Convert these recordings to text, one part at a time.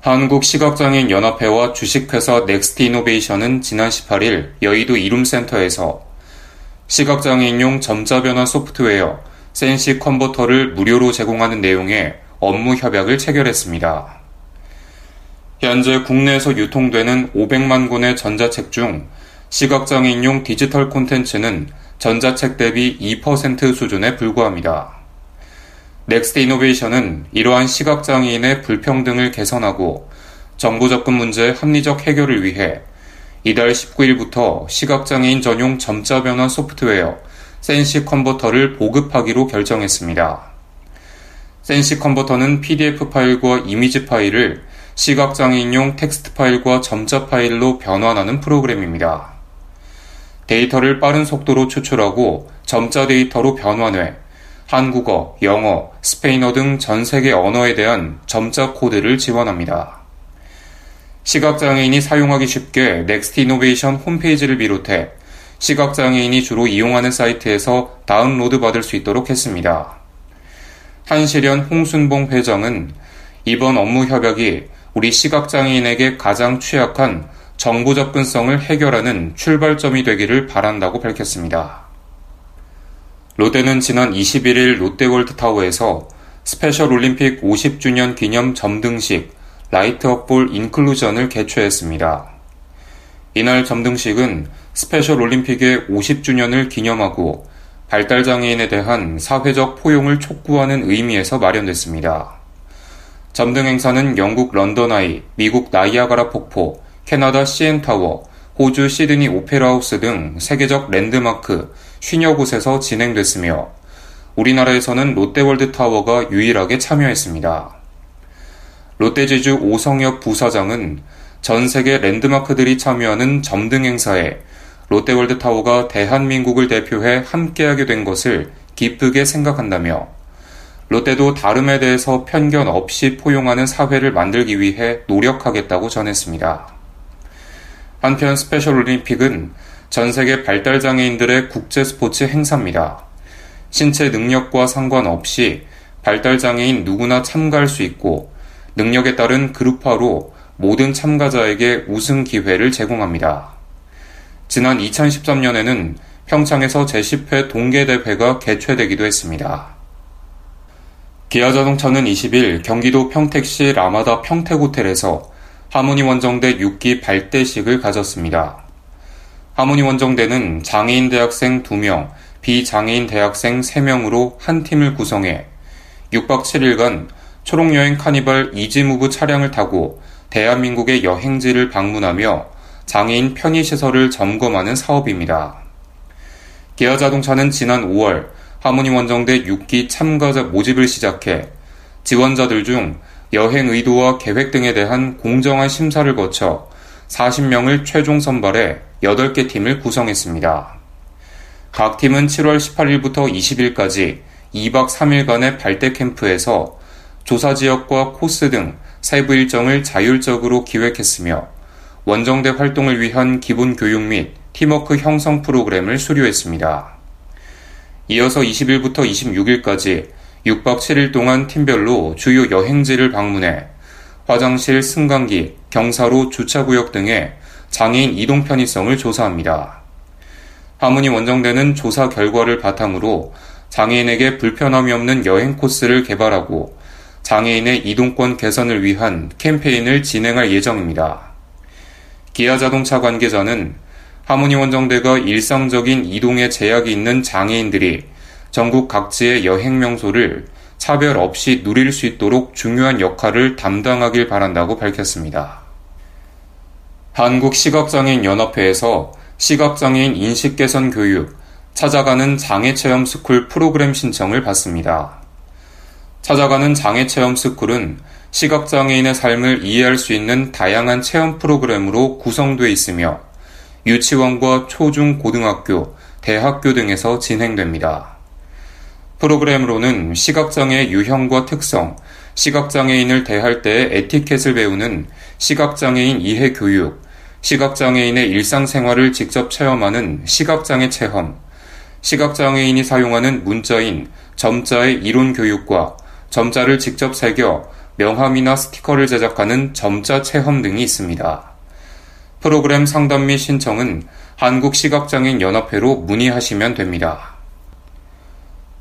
한국시각장애인 연합회와 주식회사 넥스트이노베이션은 지난 18일 여의도 이룸센터에서 시각장애인용 점자변화 소프트웨어 센시 컨버터를 무료로 제공하는 내용의 업무 협약을 체결했습니다. 현재 국내에서 유통되는 500만 권의 전자책 중 시각장애인용 디지털 콘텐츠는 전자책 대비 2% 수준에 불과합니다. Next Innovation은 이러한 시각장애인의 불평등을 개선하고 정보 접근 문제 합리적 해결을 위해 이달 19일부터 시각장애인 전용 점자 변환 소프트웨어 센시 Converter를 보급하기로 결정했습니다. 센시 Converter는 PDF 파일과 이미지 파일을 시각장애인용 텍스트 파일과 점자 파일로 변환하는 프로그램입니다. 데이터를 빠른 속도로 추출하고 점자 데이터로 변환해 한국어, 영어, 스페인어 등 전 세계 언어에 대한 점자 코드를 지원합니다. 시각장애인이 사용하기 쉽게 Next Innovation 홈페이지를 비롯해 시각장애인이 주로 이용하는 사이트에서 다운로드 받을 수 있도록 했습니다. 한시련 홍순봉 회장은 이번 업무 협약이 우리 시각장애인에게 가장 취약한 정보 접근성을 해결하는 출발점이 되기를 바란다고 밝혔습니다. 롯데는 지난 21일 롯데월드타워에서 스페셜 올림픽 50주년 기념 점등식 Light Up for Inclusion을 개최했습니다. 이날 점등식은 스페셜 올림픽의 50주년을 기념하고 발달장애인에 대한 사회적 포용을 촉구하는 의미에서 마련됐습니다. 점등 행사는 영국 런던 아이, 미국 나이아가라 폭포, 캐나다 CN타워, 호주 시드니 오페라하우스 등 세계적 랜드마크 50여 곳에서 진행됐으며 우리나라에서는 롯데월드타워가 유일하게 참여했습니다. 롯데제주 오성혁 부사장은 전 세계 랜드마크들이 참여하는 점등 행사에 롯데월드타워가 대한민국을 대표해 함께하게 된 것을 기쁘게 생각한다며 롯데도 다름에 대해서 편견 없이 포용하는 사회를 만들기 위해 노력하겠다고 전했습니다. 한편 스페셜 올림픽은 전 세계 발달장애인들의 국제 스포츠 행사입니다. 신체 능력과 상관없이 발달장애인 누구나 참가할 수 있고 능력에 따른 그룹화로 모든 참가자에게 우승 기회를 제공합니다. 지난 2013년에는 평창에서 제10회 동계대회가 개최되기도 했습니다. 기아자동차는 20일 경기도 평택시 라마다 평택호텔에서 하모니 원정대 6기 발대식을 가졌습니다. 하모니 원정대는 장애인 대학생 2명, 비장애인 대학생 3명으로 한 팀을 구성해 6박 7일간 초록여행 카니발 이지무브 차량을 타고 대한민국의 여행지를 방문하며 장애인 편의시설을 점검하는 사업입니다. 기아 자동차는 지난 5월 하모니 원정대 6기 참가자 모집을 시작해 지원자들 중 여행 의도와 계획 등에 대한 공정한 심사를 거쳐 40명을 최종 선발해 8개 팀을 구성했습니다. 각 팀은 7월 18일부터 20일까지 2박 3일간의 발대 캠프에서 조사 지역과 코스 등 세부 일정을 자율적으로 기획했으며 원정대 활동을 위한 기본 교육 및 팀워크 형성 프로그램을 수료했습니다. 이어서 20일부터 26일까지 6박 7일 동안 팀별로 주요 여행지를 방문해 화장실, 승강기, 경사로 주차구역 등의 장애인 이동 편의성을 조사합니다. 하문이 원정대는 조사 결과를 바탕으로 장애인에게 불편함이 없는 여행 코스를 개발하고 장애인의 이동권 개선을 위한 캠페인을 진행할 예정입니다. 기아 자동차 관계자는 하모니 원정대가 일상적인 이동에 제약이 있는 장애인들이 전국 각지의 여행 명소를 차별 없이 누릴 수 있도록 중요한 역할을 담당하길 바란다고 밝혔습니다. 한국시각장애인 연합회에서 시각장애인 인식 개선 교육, 찾아가는 장애체험 스쿨 프로그램 신청을 받습니다. 찾아가는 장애체험 스쿨은 시각장애인의 삶을 이해할 수 있는 다양한 체험 프로그램으로 구성되어 있으며 유치원과 초중 고등학교, 대학교 등에서 진행됩니다. 프로그램으로는 시각장애 유형과 특성, 시각장애인을 대할 때의 에티켓을 배우는 시각장애인 이해 교육, 시각장애인의 일상생활을 직접 체험하는 시각장애 체험, 시각장애인이 사용하는 문자인 점자의 이론 교육과 점자를 직접 새겨 명함이나 스티커를 제작하는 점자 체험 등이 있습니다. 프로그램 상담 및 신청은 한국시각장애인연합회로 문의하시면 됩니다.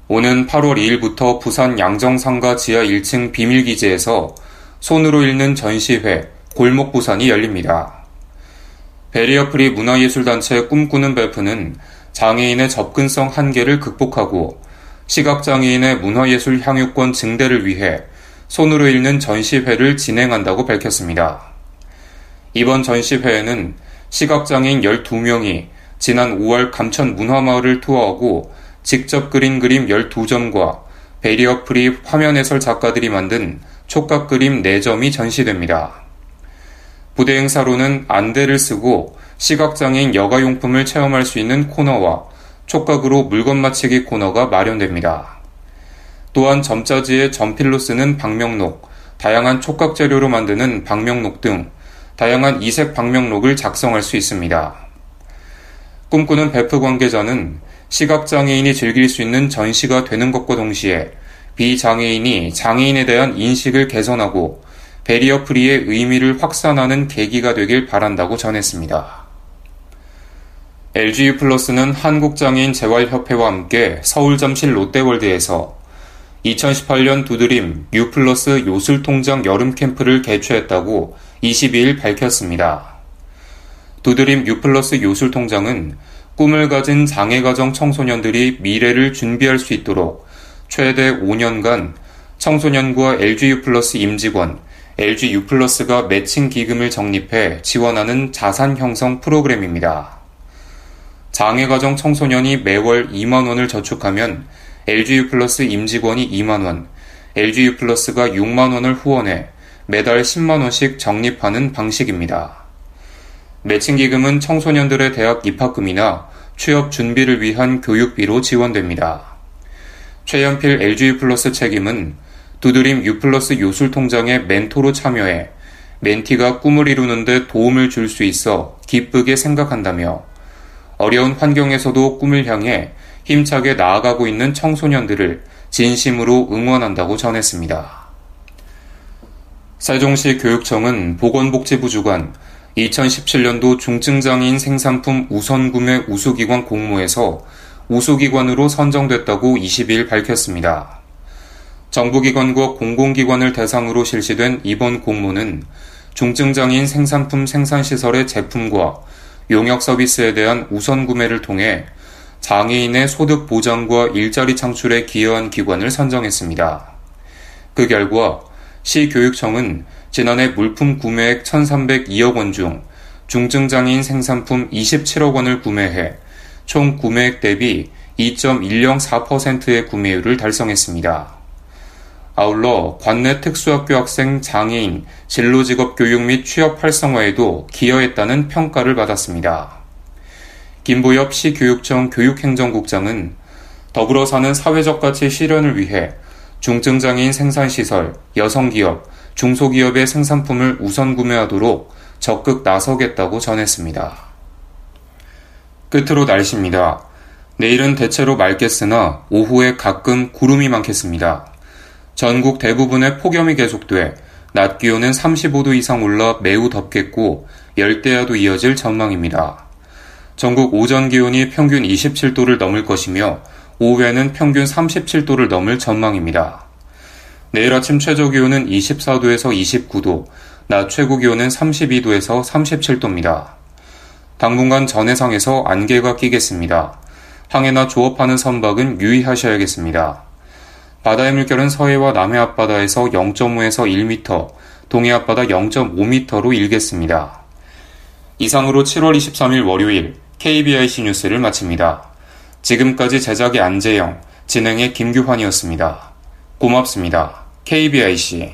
오는 8월 2일부터 부산 양정상가 지하 1층 비밀기지에서 손으로 읽는 전시회 골목 부산이 열립니다. 베리어프리 문화예술단체 꿈꾸는 벨프는 장애인의 접근성 한계를 극복하고 시각장애인의 문화예술 향유권 증대를 위해 손으로 읽는 전시회를 진행한다고 밝혔습니다. 이번 전시회에는 시각장애인 12명이 지난 5월 감천 문화마을을 투어하고 직접 그린 그림 12점과 배리어 프리 화면 해설 작가들이 만든 촉각 그림 4점이 전시됩니다. 부대 행사로는 안대를 쓰고 시각장애인 여가용품을 체험할 수 있는 코너와 촉각으로 물건 맞히기 코너가 마련됩니다. 또한 점자지에 점필로 쓰는 방명록, 다양한 촉각 재료로 만드는 방명록 등 다양한 이색 방명록을 작성할 수 있습니다. 꿈꾸는 베프 관계자는 시각장애인이 즐길 수 있는 전시가 되는 것과 동시에 비장애인이 장애인에 대한 인식을 개선하고 배리어 프리의 의미를 확산하는 계기가 되길 바란다고 전했습니다. LGU 플러스는 한국장애인 재활협회와 함께 서울 잠실 롯데월드에서 2018년 두드림 U 플러스 요술통장 여름 캠프를 개최했다고 22일 밝혔습니다. 두드림 U 플러스 요술통장은 꿈을 가진 장애가정 청소년들이 미래를 준비할 수 있도록 최대 5년간 청소년과 LGU 플러스 임직원, LGU 플러스가 매칭 기금을 적립해 지원하는 자산 형성 프로그램입니다. 장애 가정 청소년이 매월 2만 원을 저축하면 LGU 플러스 임직원이 2만 원, LGU 플러스가 6만 원을 후원해 매달 10만 원씩 적립하는 방식입니다. 매칭 기금은 청소년들의 대학 입학금이나 취업 준비를 위한 교육비로 지원됩니다. 최연필 LGU 플러스 책임은 두드림 U 플러스 요술 통장의 멘토로 참여해 멘티가 꿈을 이루는데 도움을 줄 수 있어 기쁘게 생각한다며 어려운 환경에서도 꿈을 향해 힘차게 나아가고 있는 청소년들을 진심으로 응원한다고 전했습니다. 세종시 교육청은 보건복지부 주관 2017년도 중증장애인 생산품 우선구매 우수기관 공모에서 우수기관으로 선정됐다고 20일 밝혔습니다. 정부기관과 공공기관을 대상으로 실시된 이번 공모는 중증장애인 생산품 생산시설의 제품과 용역 서비스에 대한 우선 구매를 통해 장애인의 소득 보장과 일자리 창출에 기여한 기관을 선정했습니다. 그 결과 시교육청은 지난해 물품 구매액 1,302억 원 중 중증장애인 생산품 27억 원을 구매해 총 구매액 대비 2.104%의 구매율을 달성했습니다. 아울러 관내 특수학교 학생 장애인 진로직업 교육 및 취업 활성화에도 기여했다는 평가를 받았습니다. 김보엽 시교육청 교육행정국장은 더불어 사는 사회적 가치 실현을 위해 중증장애인 생산시설, 여성기업, 중소기업의 생산품을 우선 구매하도록 적극 나서겠다고 전했습니다. 끝으로 날씨입니다. 내일은 대체로 맑겠으나 오후에 가끔 구름이 많겠습니다. 전국 대부분의 폭염이 계속돼 낮 기온은 35도 이상 올라 매우 덥겠고 열대야도 이어질 전망입니다. 전국 오전 기온이 평균 27도를 넘을 것이며 오후에는 평균 37도를 넘을 전망입니다. 내일 아침 최저 기온은 24도에서 29도, 낮 최고 기온은 32도에서 37도입니다. 당분간 전해상에서 안개가 끼겠습니다. 항해나 조업하는 선박은 유의하셔야겠습니다. 바다의 물결은 서해와 남해 앞바다에서 0.5에서 1m, 동해 앞바다 0.5m로 일겠습니다. 이상으로 7월 23일 월요일 KBIC 뉴스를 마칩니다. 지금까지 제작의 안재영, 진행의 김규환이었습니다. 고맙습니다. KBIC